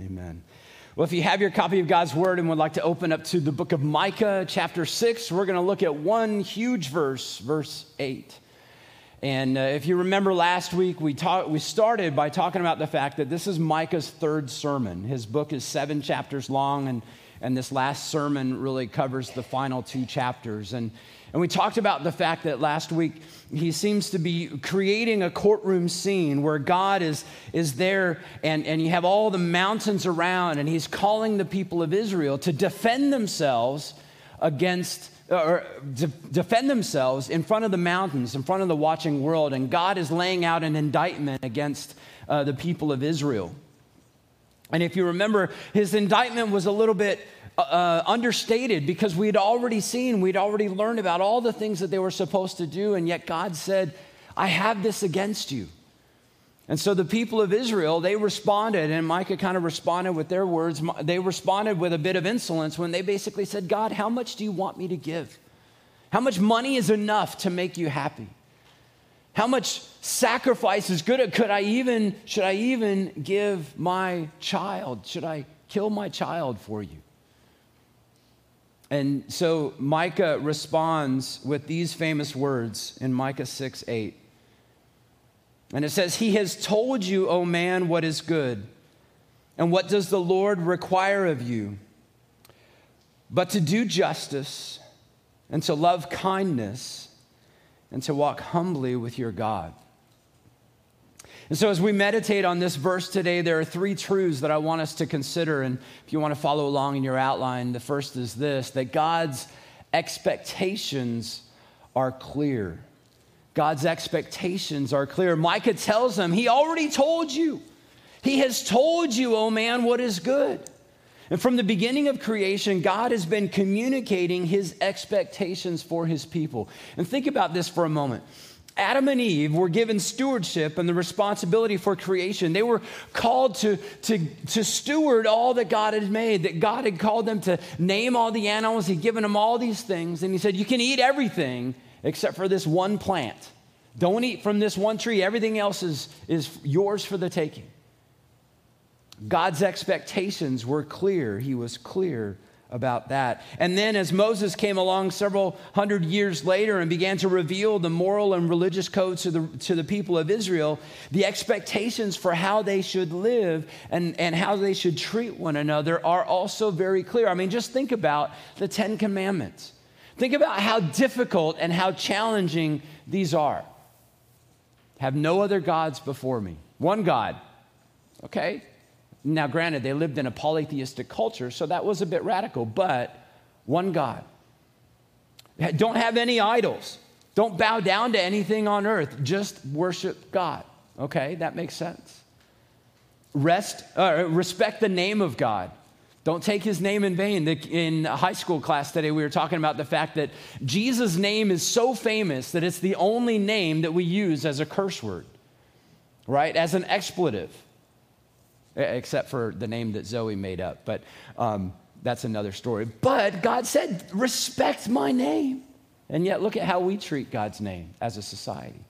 Amen. Well, if you have your copy of God's Word and would like to open up to the book of Micah, chapter 6, we're going to look at one huge verse, verse 8. And uh, if you remember last week, we, talk, we started by talking about the fact that this is Micah's third sermon. His book is seven chapters long, and, and this last sermon really covers the final two chapters. And and we talked about the fact that last week he seems to be creating a courtroom scene where God is, is there and, and you have all the mountains around, and he's calling the people of Israel to defend themselves against or defend themselves in front of the mountains, in front of the watching world. And God is laying out an indictment against uh, the people of Israel. And if you remember, his indictment was a little bit uh, understated because we'd already seen, we'd already learned about all the things that they were supposed to do, and yet God said, I have this against you. And so the people of Israel, they responded, and Micah kind of responded with their words. They responded with a bit of insolence when they basically said, God, how much do you want me to give? How much money is enough to make you happy? How much sacrifice is good? Could I even, should I even give my child? Should I kill my child for you? And so Micah responds with these famous words in Micah 6 8. And it says, He has told you, O man, what is good. And what does the Lord require of you? But to do justice and to love kindness and to walk humbly with your God. And so, as we meditate on this verse today, there are three truths that I want us to consider. And if you want to follow along in your outline, the first is this that God's expectations are clear. God's expectations are clear. Micah tells them, He already told you. He has told you, oh man, what is good. And from the beginning of creation, God has been communicating his expectations for his people. And think about this for a moment. Adam and Eve were given stewardship and the responsibility for creation. They were called to, to, to steward all that God had made, that God had called them to name all the animals. He'd given them all these things. And He said, You can eat everything except for this one plant. Don't eat from this one tree. Everything else is, is yours for the taking. God's expectations were clear. He was clear about that. And then, as Moses came along several hundred years later and began to reveal the moral and religious codes to the, to the people of Israel, the expectations for how they should live and, and how they should treat one another are also very clear. I mean, just think about the Ten Commandments. Think about how difficult and how challenging these are. Have no other gods before me. One God. Okay? Now, granted, they lived in a polytheistic culture, so that was a bit radical, but one God. Don't have any idols. Don't bow down to anything on earth. Just worship God. Okay, that makes sense. Rest, uh, respect the name of God. Don't take his name in vain. In high school class today, we were talking about the fact that Jesus' name is so famous that it's the only name that we use as a curse word, right? As an expletive except for the name that Zoe made up. But um, that's another story. But God said, respect my name. And yet, look at how we treat God's name as a society.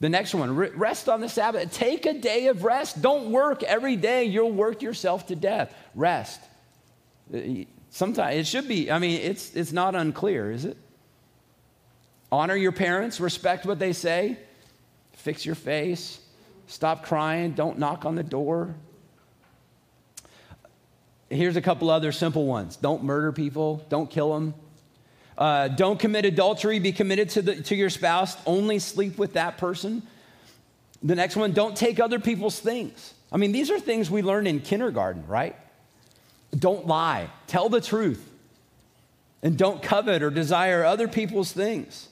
The next one, rest on the Sabbath. Take a day of rest. Don't work every day. You'll work yourself to death. Rest. Sometimes it should be, I mean, it's, it's not unclear, is it? Honor your parents, respect what they say, fix your face, Stop crying. Don't knock on the door. Here's a couple other simple ones don't murder people, don't kill them. Uh, don't commit adultery, be committed to, the, to your spouse, only sleep with that person. The next one, don't take other people's things. I mean, these are things we learn in kindergarten, right? Don't lie, tell the truth, and don't covet or desire other people's things.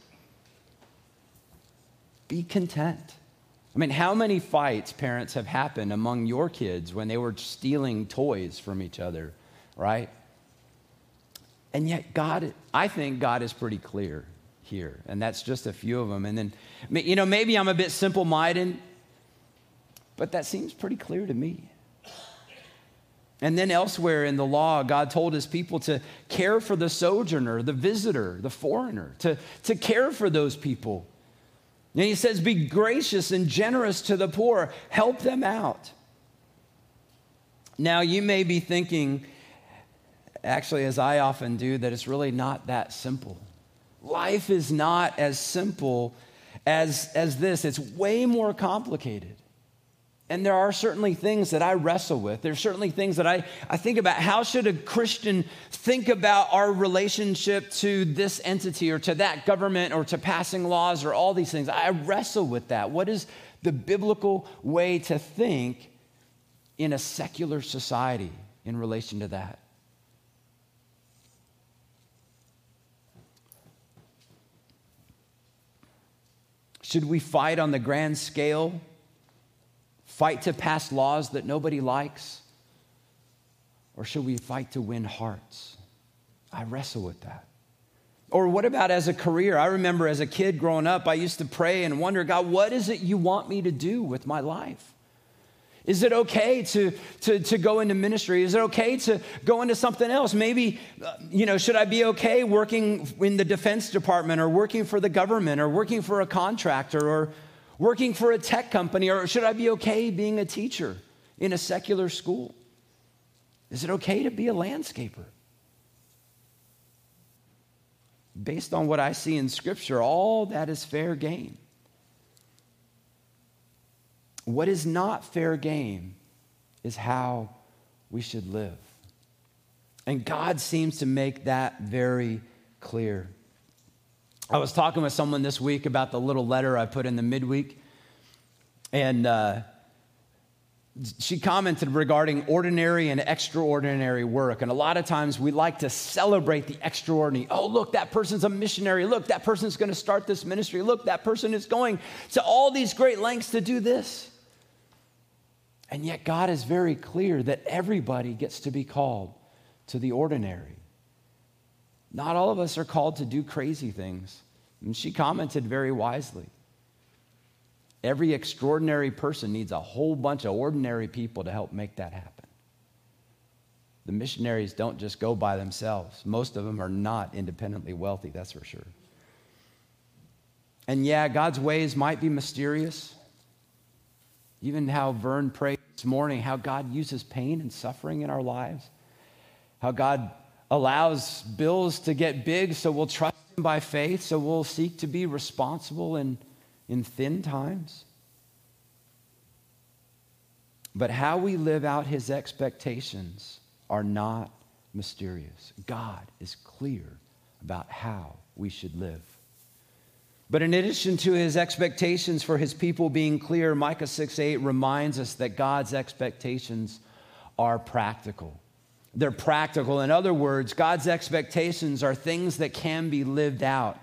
Be content. I mean, how many fights, parents, have happened among your kids when they were stealing toys from each other, right? And yet, God, I think God is pretty clear here, and that's just a few of them. And then, you know, maybe I'm a bit simple minded, but that seems pretty clear to me. And then elsewhere in the law, God told his people to care for the sojourner, the visitor, the foreigner, to, to care for those people. And he says, Be gracious and generous to the poor, help them out. Now, you may be thinking, actually, as I often do, that it's really not that simple. Life is not as simple as, as this, it's way more complicated. And there are certainly things that I wrestle with. There's certainly things that I, I think about. How should a Christian think about our relationship to this entity or to that government or to passing laws or all these things? I wrestle with that. What is the biblical way to think in a secular society in relation to that? Should we fight on the grand scale Fight to pass laws that nobody likes? Or should we fight to win hearts? I wrestle with that. Or what about as a career? I remember as a kid growing up, I used to pray and wonder, God, what is it you want me to do with my life? Is it okay to, to, to go into ministry? Is it okay to go into something else? Maybe, uh, you know, should I be okay working in the defense department or working for the government or working for a contractor or working for a tech company, or should I be okay being a teacher in a secular school? Is it okay to be a landscaper? Based on what I see in Scripture, all that is fair game. What is not fair game is how we should live. And God seems to make that very clear. I was talking with someone this week about the little letter I put in the midweek, and uh, she commented regarding ordinary and extraordinary work. And a lot of times we like to celebrate the extraordinary. Oh, look, that person's a missionary. Look, that person's going to start this ministry. Look, that person is going to all these great lengths to do this. And yet, God is very clear that everybody gets to be called to the ordinary. Not all of us are called to do crazy things. And she commented very wisely. Every extraordinary person needs a whole bunch of ordinary people to help make that happen. The missionaries don't just go by themselves. Most of them are not independently wealthy, that's for sure. And yeah, God's ways might be mysterious. Even how Vern prayed this morning, how God uses pain and suffering in our lives, how God allows bills to get big so we'll trust Him by faith, so we'll seek to be responsible in, in thin times. But how we live out His expectations are not mysterious. God is clear about how we should live. But in addition to his expectations for his people being clear, Micah 6 8 reminds us that God's expectations are practical. They're practical. In other words, God's expectations are things that can be lived out.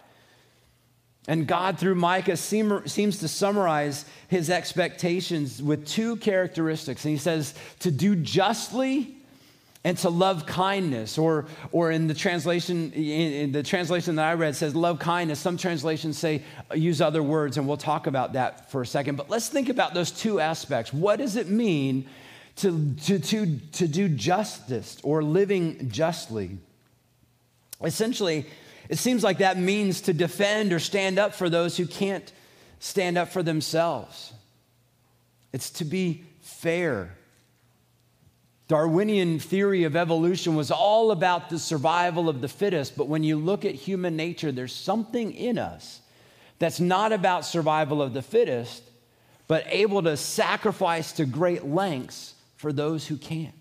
And God, through Micah, seem, seems to summarize his expectations with two characteristics. And he says to do justly and to love kindness. Or, or in the translation, in the translation that I read says love kindness. Some translations say uh, use other words, and we'll talk about that for a second. But let's think about those two aspects. What does it mean to, to, to, to do justice or living justly. Essentially, it seems like that means to defend or stand up for those who can't stand up for themselves. It's to be fair. Darwinian theory of evolution was all about the survival of the fittest, but when you look at human nature, there's something in us that's not about survival of the fittest, but able to sacrifice to great lengths for those who can't.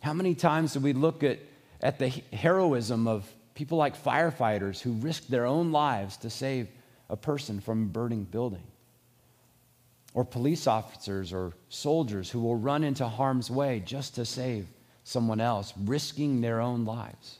How many times do we look at, at the heroism of people like firefighters who risk their own lives to save a person from a burning building? Or police officers or soldiers who will run into harm's way just to save someone else, risking their own lives.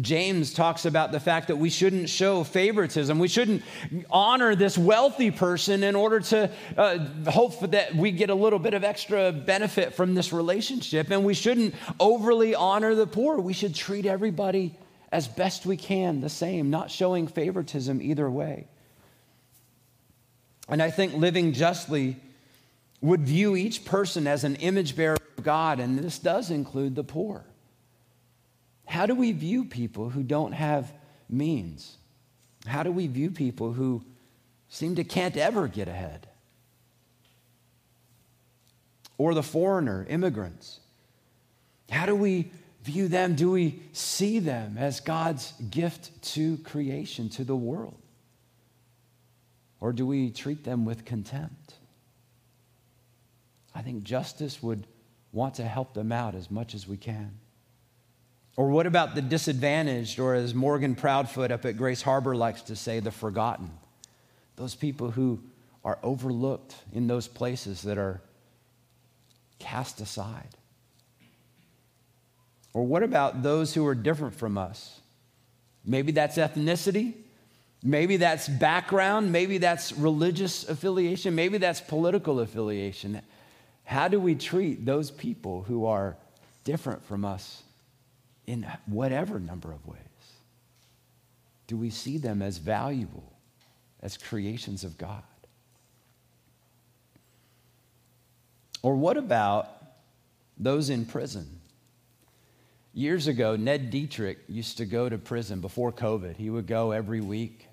James talks about the fact that we shouldn't show favoritism. We shouldn't honor this wealthy person in order to uh, hope that we get a little bit of extra benefit from this relationship. And we shouldn't overly honor the poor. We should treat everybody as best we can the same, not showing favoritism either way. And I think living justly would view each person as an image bearer of God, and this does include the poor. How do we view people who don't have means? How do we view people who seem to can't ever get ahead? or the foreigner, immigrants? How do we view them? Do we see them as God's gift to creation, to the world? Or do we treat them with contempt? I think justice would want to help them out as much as we can. Or what about the disadvantaged, or as Morgan Proudfoot up at Grace Harbor likes to say, the forgotten? Those people who are overlooked in those places that are cast aside. Or what about those who are different from us? Maybe that's ethnicity. Maybe that's background. Maybe that's religious affiliation. Maybe that's political affiliation. How do we treat those people who are different from us in whatever number of ways? Do we see them as valuable, as creations of God? Or what about those in prison? Years ago, Ned Dietrich used to go to prison before COVID. He would go every week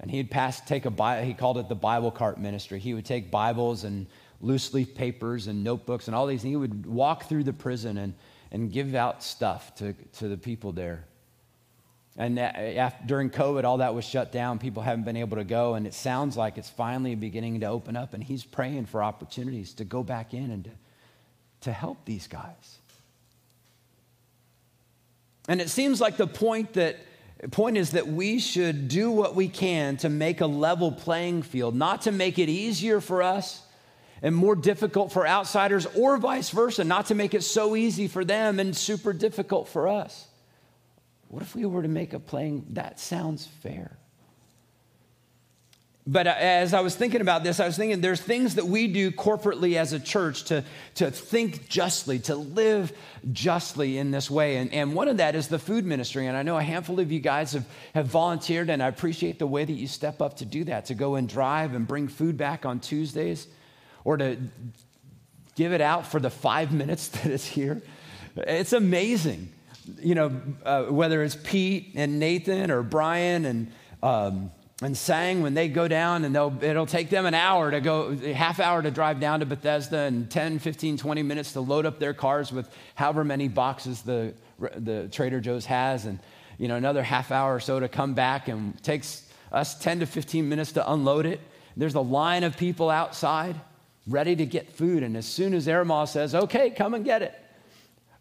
and he'd pass, take a Bible, he called it the Bible cart ministry. He would take Bibles and loose leaf papers and notebooks and all these things. He would walk through the prison and, and give out stuff to, to the people there. And after, during COVID, all that was shut down. People haven't been able to go, and it sounds like it's finally beginning to open up. And he's praying for opportunities to go back in and to, to help these guys. And it seems like the point that point is that we should do what we can to make a level playing field, not to make it easier for us and more difficult for outsiders, or vice versa, not to make it so easy for them and super difficult for us. What if we were to make a playing that sounds fair? But as I was thinking about this, I was thinking there's things that we do corporately as a church to, to think justly, to live justly in this way. And, and one of that is the food ministry. And I know a handful of you guys have, have volunteered, and I appreciate the way that you step up to do that, to go and drive and bring food back on Tuesdays or to give it out for the five minutes that it's here. It's amazing. You know, uh, whether it's Pete and Nathan or Brian and, um, and Sang, when they go down and they'll, it'll take them an hour to go, half hour to drive down to Bethesda and 10, 15, 20 minutes to load up their cars with however many boxes the, the Trader Joe's has. And, you know, another half hour or so to come back and takes us 10 to 15 minutes to unload it. There's a line of people outside ready to get food. And as soon as Ermal says, okay, come and get it,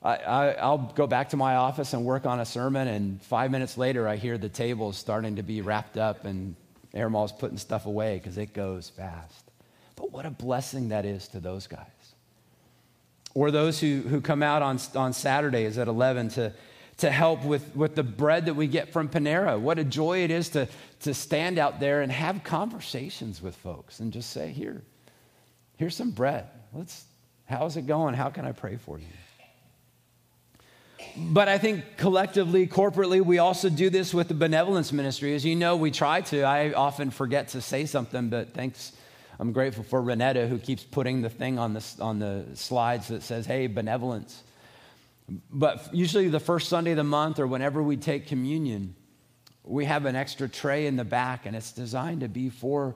I, will go back to my office and work on a sermon. And five minutes later, I hear the table starting to be wrapped up and Ermal's putting stuff away because it goes fast. But what a blessing that is to those guys. Or those who, who come out on, on Saturdays at 11 to, to help with, with the bread that we get from Panera. What a joy it is to, to stand out there and have conversations with folks and just say, here, Here's some bread. Let's, how's it going? How can I pray for you? But I think collectively, corporately, we also do this with the benevolence ministry. As you know, we try to. I often forget to say something, but thanks. I'm grateful for Renetta who keeps putting the thing on the, on the slides that says, hey, benevolence. But usually, the first Sunday of the month or whenever we take communion, we have an extra tray in the back, and it's designed to be for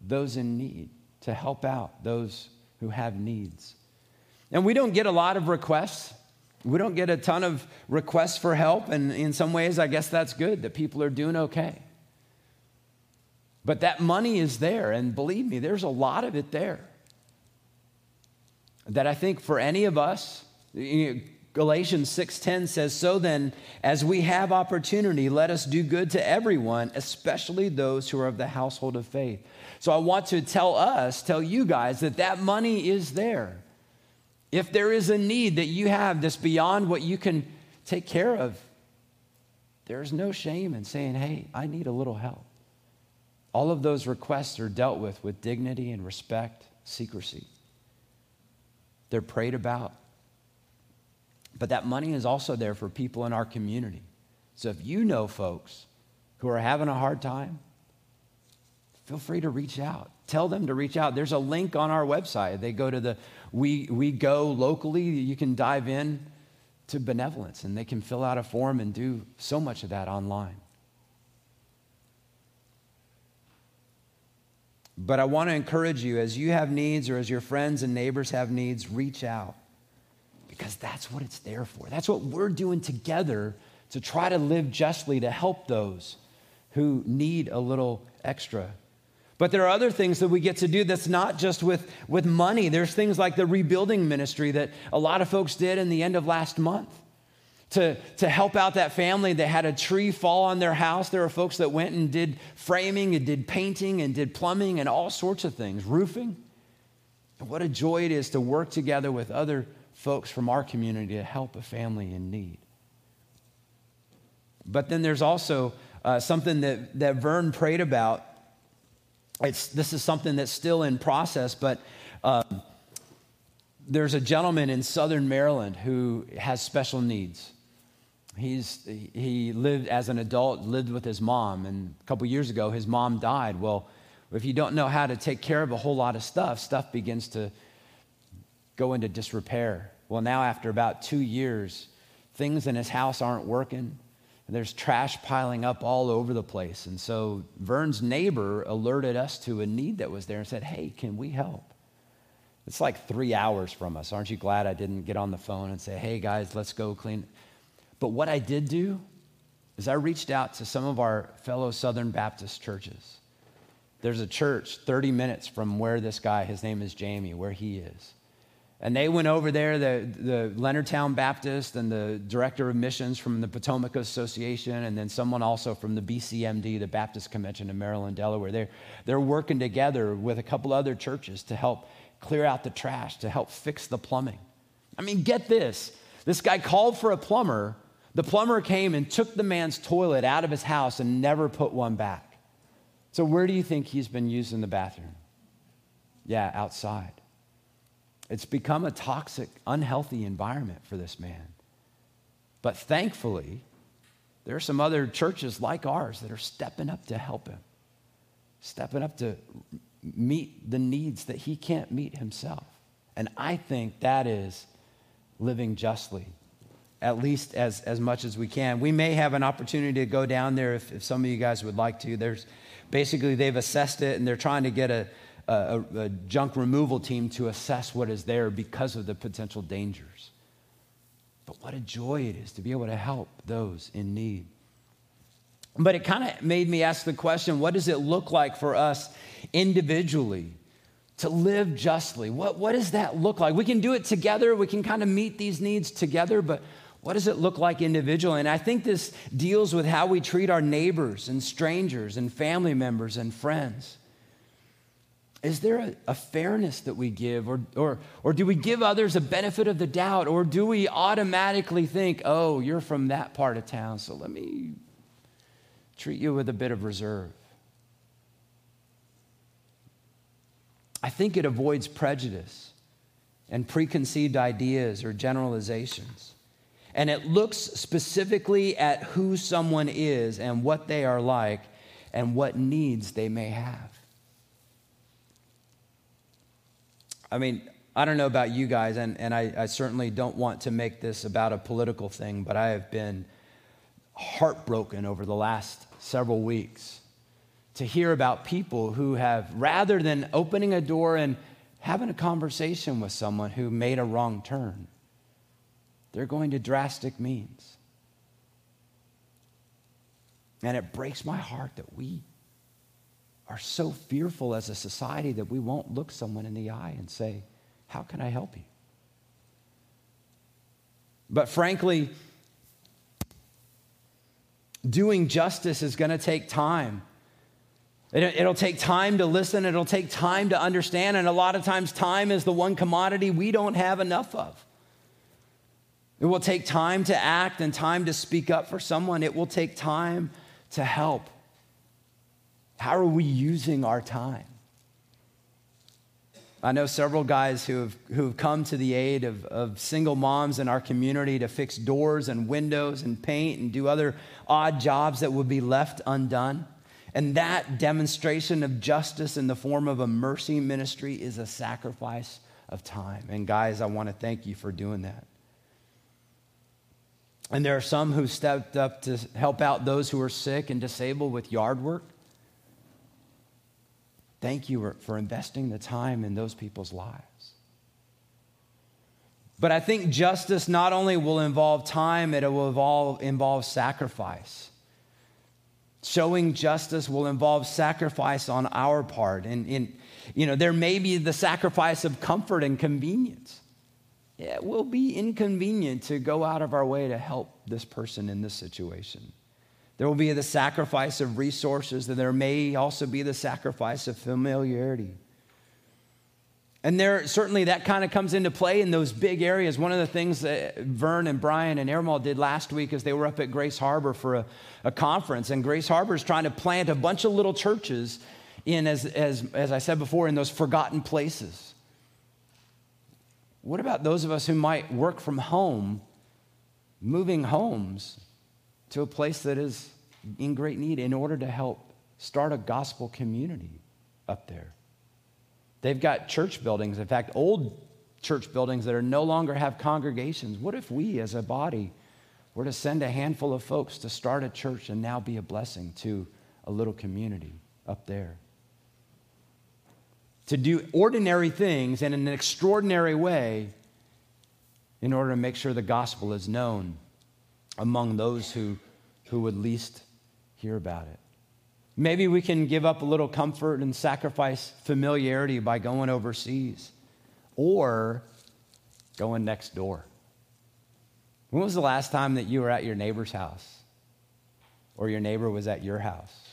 those in need to help out those who have needs. And we don't get a lot of requests. We don't get a ton of requests for help. And in some ways, I guess that's good that people are doing okay. But that money is there. And believe me, there's a lot of it there. That I think for any of us, Galatians 6:10 says, "So then, as we have opportunity, let us do good to everyone, especially those who are of the household of faith." So I want to tell us, tell you guys that that money is there. If there is a need that you have that's beyond what you can take care of, there's no shame in saying, hey, I need a little help. All of those requests are dealt with with dignity and respect, secrecy. They're prayed about. But that money is also there for people in our community. So if you know folks who are having a hard time, feel free to reach out. Tell them to reach out. There's a link on our website. They go to the We, we Go locally. You can dive in to benevolence and they can fill out a form and do so much of that online. But I want to encourage you as you have needs or as your friends and neighbors have needs, reach out because that's what it's there for. That's what we're doing together to try to live justly to help those who need a little extra. But there are other things that we get to do that's not just with, with money. There's things like the rebuilding ministry that a lot of folks did in the end of last month to, to help out that family that had a tree fall on their house. There are folks that went and did framing and did painting and did plumbing and all sorts of things, roofing. What a joy it is to work together with other folks from our community to help a family in need. But then there's also uh, something that, that Vern prayed about. It's, this is something that's still in process, but um, there's a gentleman in southern Maryland who has special needs. He's, he lived as an adult, lived with his mom, and a couple years ago, his mom died. Well, if you don't know how to take care of a whole lot of stuff, stuff begins to go into disrepair. Well, now, after about two years, things in his house aren't working. There's trash piling up all over the place. And so Vern's neighbor alerted us to a need that was there and said, Hey, can we help? It's like three hours from us. Aren't you glad I didn't get on the phone and say, Hey, guys, let's go clean? But what I did do is I reached out to some of our fellow Southern Baptist churches. There's a church 30 minutes from where this guy, his name is Jamie, where he is. And they went over there, the, the Leonardtown Baptist and the director of missions from the Potomac Association, and then someone also from the BCMD, the Baptist Convention in Maryland, Delaware. They're, they're working together with a couple other churches to help clear out the trash, to help fix the plumbing. I mean, get this. This guy called for a plumber. The plumber came and took the man's toilet out of his house and never put one back. So, where do you think he's been using the bathroom? Yeah, outside. It's become a toxic, unhealthy environment for this man. But thankfully, there are some other churches like ours that are stepping up to help him, stepping up to meet the needs that he can't meet himself. And I think that is living justly, at least as, as much as we can. We may have an opportunity to go down there if, if some of you guys would like to. There's basically, they've assessed it and they're trying to get a, a, a, junk removal team to assess what is there because of the potential dangers. But what a joy it is to be able to help those in need. But it kind of made me ask the question what does it look like for us individually to live justly? What, what does that look like? We can do it together, we can kind of meet these needs together, but what does it look like individually? And I think this deals with how we treat our neighbors and strangers and family members and friends. Is there a, a, fairness that we give? Or, or, or do we give others a benefit of the doubt? Or do we automatically think, oh, you're from that part of town, so let me treat you with a bit of reserve? I think it avoids prejudice and preconceived ideas or generalizations. And it looks specifically at who someone is and what they are like and what needs they may have. I mean, I don't know about you guys, and, and I, I certainly don't want to make this about a political thing, but I have been heartbroken over the last several weeks to hear about people who have, rather than opening a door and having a conversation with someone who made a wrong turn, they're going to drastic means. And it breaks my heart that we are so fearful as a society that we won't look someone in the eye and say, How can I help you? But frankly, doing justice is going to take time. It'll take time to listen, it'll take time to understand, and a lot of times, time is the one commodity we don't have enough of. It will take time to act and time to speak up for someone, it will take time to help. How are we using our time? I know several guys who have, who have come to the aid of, of single moms in our community to fix doors and windows and paint and do other odd jobs that would be left undone. And that demonstration of justice in the form of a mercy ministry is a sacrifice of time. And guys, I want to thank you for doing that. And there are some who stepped up to help out those who are sick and disabled with yard work. Thank you for investing the time in those people's lives. But I think justice not only will involve time, it will involve, involve sacrifice. Showing justice will involve sacrifice on our part. And, and, you know, there may be the sacrifice of comfort and convenience. It will be inconvenient to go out of our way to help this person in this situation. There will be the sacrifice of resources, and there may also be the sacrifice of familiarity. And there certainly that kind of comes into play in those big areas. One of the things that Vern and Brian and Ermal did last week is they were up at Grace Harbor for a, a conference, and Grace Harbor is trying to plant a bunch of little churches in, as, as, as I said before, in those forgotten places. What about those of us who might work from home, moving homes to a place that is in great need in order to help start a gospel community up there? They've got church buildings, in fact, old church buildings that are no longer have congregations. What if we as a body were to send a handful of folks to start a church and now be a blessing to a little community up there? To do ordinary things in an extraordinary way in order to make sure the gospel is known among those who, who would least hear about it. Maybe we can give up a little comfort and sacrifice familiarity by going overseas or going next door. When was the last time that you were at your neighbor's house or your neighbor was at your house?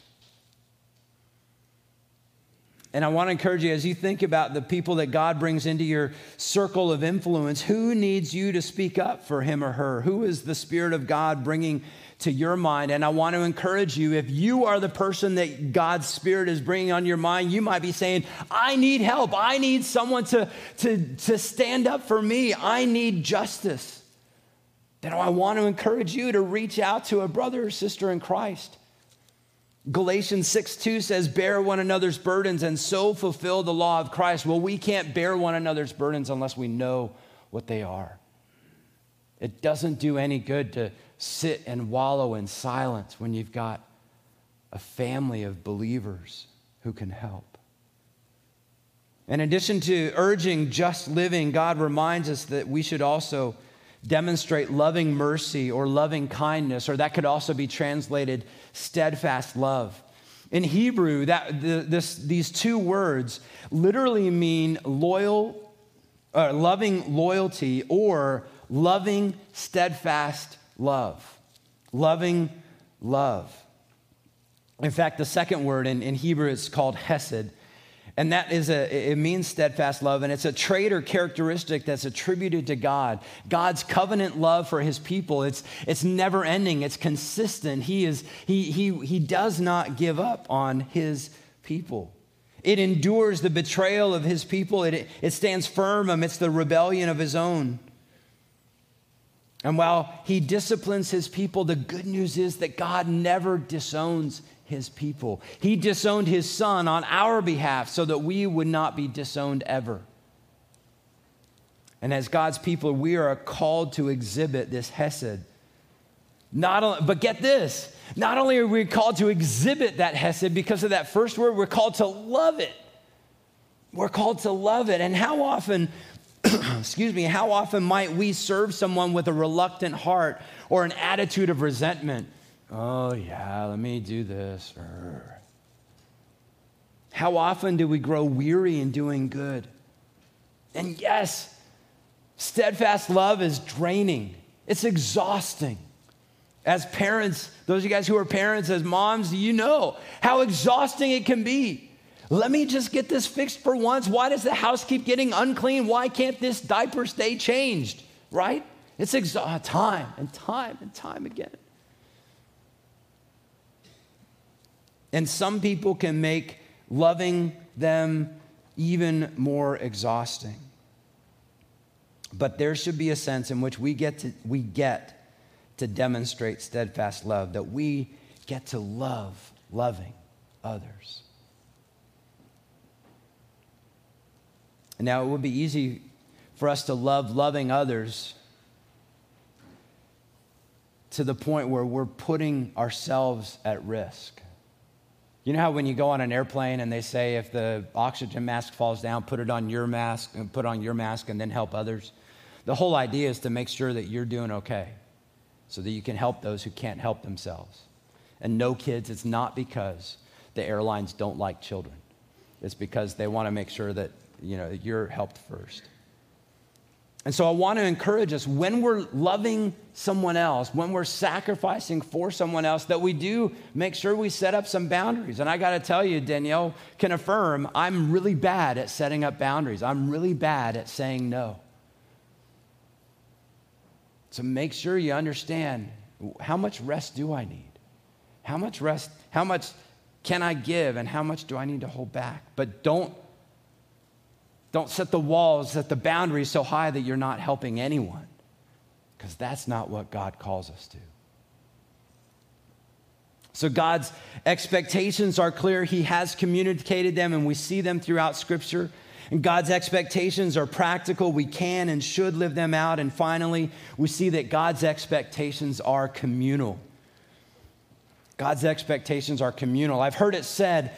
And I want to encourage you as you think about the people that God brings into your circle of influence, who needs you to speak up for him or her? Who is the Spirit of God bringing to your mind. And I want to encourage you if you are the person that God's Spirit is bringing on your mind, you might be saying, I need help. I need someone to, to, to stand up for me. I need justice. Then I want to encourage you to reach out to a brother or sister in Christ. Galatians 6 2 says, Bear one another's burdens and so fulfill the law of Christ. Well, we can't bear one another's burdens unless we know what they are. It doesn't do any good to sit and wallow in silence when you've got a family of believers who can help. In addition to urging just living, God reminds us that we should also demonstrate loving mercy or loving kindness, or that could also be translated steadfast love. In Hebrew, that, the, this, these two words literally mean loyal, uh, loving loyalty or loving steadfast love. Loving love. In fact, the second word in, in Hebrew is called hesed. And that is a, it means steadfast love, and it's a trait or characteristic that's attributed to God. God's covenant love for his people, it's, it's never ending, it's consistent. He, is, he, he, he does not give up on his people. It endures the betrayal of his people, it, it stands firm amidst the rebellion of his own. And while he disciplines his people, the good news is that God never disowns his people. He disowned his son on our behalf so that we would not be disowned ever. And as God's people, we are called to exhibit this hesed. Not only, but get this, not only are we called to exhibit that hesed because of that first word, we're called to love it. We're called to love it. And how often excuse me, how often might we serve someone with a reluctant heart or an attitude of resentment? Oh, yeah, let me do this. How often do we grow weary in doing good? And yes, steadfast love is draining, it's exhausting. As parents, those of you guys who are parents, as moms, you know how exhausting it can be. Let me just get this fixed for once. Why does the house keep getting unclean? Why can't this diaper stay changed? Right? It's exa- time and time and time again. And some people can make loving them even more exhausting. But there should be a sense in which we get to, we get to demonstrate steadfast love, that we get to love loving others. Now it would be easy for us to love loving others to the point where we're putting ourselves at risk. You know how when you go on an airplane and they say if the oxygen mask falls down, put it on your mask and put on your mask and then help others? The whole idea is to make sure that you're doing okay so that you can help those who can't help themselves. And no kids, it's not because the airlines don't like children. It's because they want to make sure that, you know, you're helped first. And so I want to encourage us when we're loving someone else, when we're sacrificing for someone else, that we do make sure we set up some boundaries. And I got to tell you, Danielle can affirm, I'm really bad at setting up boundaries. I'm really bad at saying no. So make sure you understand how much rest do I need? How much rest, how much can I give, and how much do I need to hold back? But don't don't set the walls, set the boundaries so high that you're not helping anyone, because that's not what God calls us to. So, God's expectations are clear. He has communicated them, and we see them throughout Scripture. And God's expectations are practical. We can and should live them out. And finally, we see that God's expectations are communal. God's expectations are communal. I've heard it said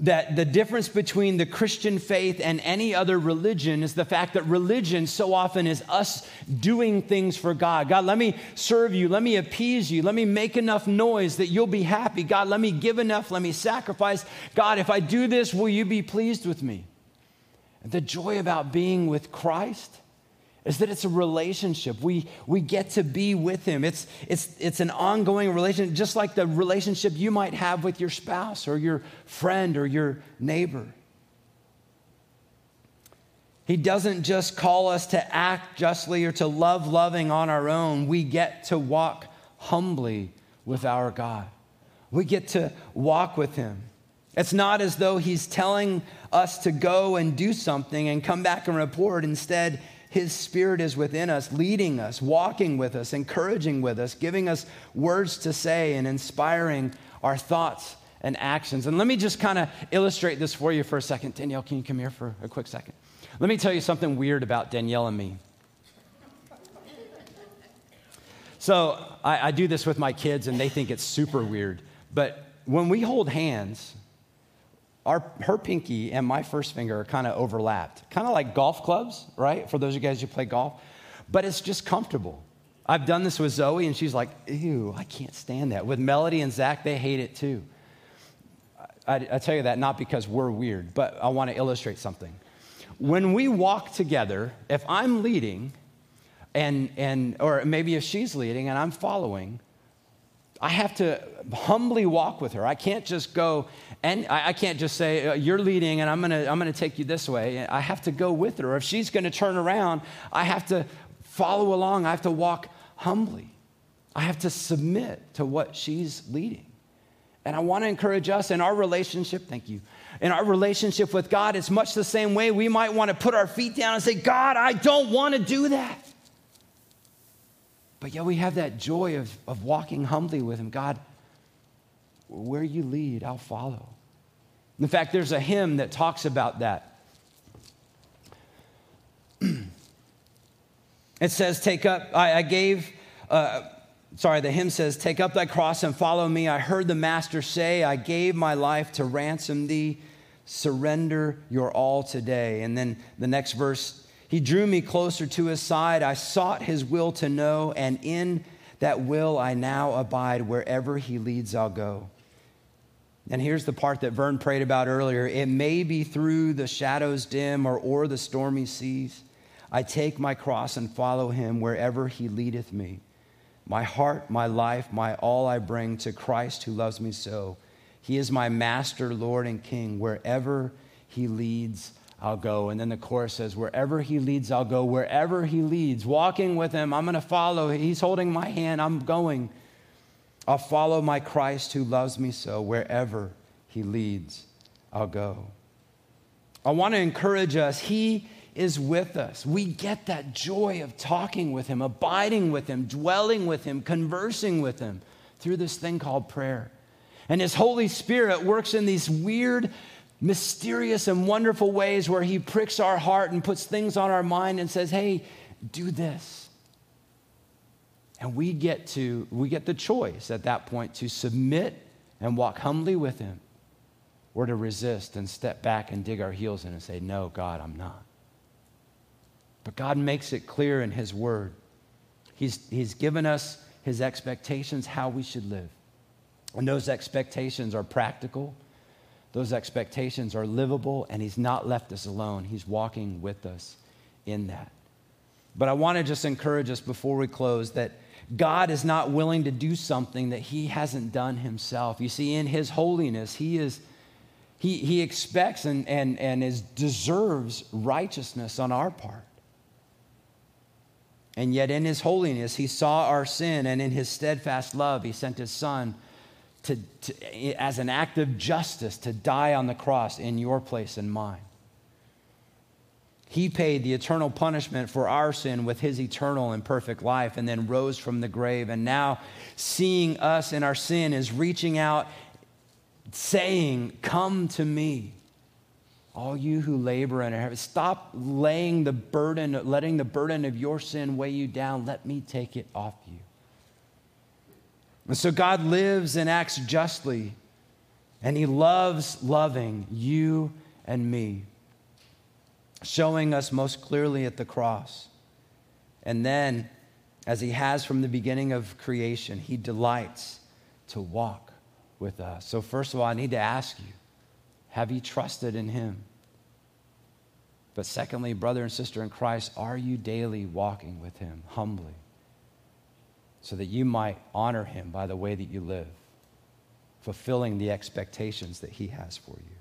that the difference between the Christian faith and any other religion is the fact that religion so often is us doing things for God. God, let me serve you. Let me appease you. Let me make enough noise that you'll be happy. God, let me give enough. Let me sacrifice. God, if I do this, will you be pleased with me? The joy about being with Christ is that it's a relationship. We, we get to be with Him. It's, it's, it's an ongoing relationship, just like the relationship you might have with your spouse or your friend or your neighbor. He doesn't just call us to act justly or to love loving on our own. We get to walk humbly with our God. We get to walk with Him. It's not as though He's telling us to go and do something and come back and report. Instead, his Spirit is within us, leading us, walking with us, encouraging with us, giving us words to say, and inspiring our thoughts and actions. And let me just kind of illustrate this for you for a second. Danielle, can you come here for a quick second? Let me tell you something weird about Danielle and me. So I, I do this with my kids, and they think it's super weird. But when we hold hands, our, her pinky and my first finger are kind of overlapped, kind of like golf clubs, right? For those of you guys who play golf, but it's just comfortable. I've done this with Zoe, and she's like, ew, I can't stand that. With Melody and Zach, they hate it too. I, I tell you that not because we're weird, but I want to illustrate something. When we walk together, if I'm leading, and, and or maybe if she's leading and I'm following, I have to humbly walk with her. I can't just go and I, can't just say, uh, You're leading and I'm to I'm to take you this way. I have to go with her. If she's going to turn around, I have to follow along. I have to walk humbly. I have to submit to what she's leading. And I want to encourage us in our relationship, thank you, in our relationship with God, it's much the same way. We might want to put our feet down and say, God, I don't want to do that. But yet we have that joy of, of walking humbly with Him. God, where you lead, I'll follow. In fact, there's a hymn that talks about that. it says, Take up, I, I gave, uh, sorry, the hymn says, Take up thy cross and follow me. I heard the Master say, I gave my life to ransom thee. Surrender your all today. And then the next verse he drew me closer to his side. I sought his will to know, and in that will I now abide. Wherever he leads, I'll go. And here's the part that Vern prayed about earlier it may be through the shadows dim or o'er the stormy seas. I take my cross and follow him wherever he leadeth me. My heart, my life, my all I bring to Christ who loves me so. He is my master, Lord, and King. Wherever he leads, I'll go. And then the chorus says, Wherever he leads, I'll go. Wherever he leads, walking with him, I'm going to follow. He's holding my hand, I'm going. I'll follow my Christ who loves me so. Wherever he leads, I'll go. I want to encourage us. He is with us. We get that joy of talking with him, abiding with him, dwelling with him, conversing with him through this thing called prayer. And his Holy Spirit works in these weird, mysterious and wonderful ways where He pricks our heart and puts things on our mind and says, hey, do this. And we get to, we get the choice at that point to submit and walk humbly with Him or to resist and step back and dig our heels in and say, No, God, I'm not. But God makes it clear in His Word. He's, he's given us His expectations, how we should live. And those expectations are practical, those expectations are livable, and He's not left us alone. He's walking with us in that. But I want to just encourage us before we close that God is not willing to do something that He hasn't done Himself. You see, in His holiness, He is. He, he expects and, and, and is, deserves righteousness on our part. And yet, in his holiness, he saw our sin, and in his steadfast love, he sent his son to, to, as an act of justice to die on the cross in your place and mine. He paid the eternal punishment for our sin with his eternal and perfect life and then rose from the grave. And now, seeing us in our sin, is reaching out, saying, Come to me. All you who labor and are heavy. stop laying the burden, letting the burden of your sin weigh you down. Let me take it off you. And so God lives and acts justly, and He loves loving you and me, showing us most clearly at the cross. And then, as He has from the beginning of creation, He delights to walk with us. So, first of all, I need to ask you have you trusted in Him? But secondly, brother and sister in Christ, are you daily walking with Him humbly so that you might honor Him by the way that you live, fulfilling the expectations that He has for you?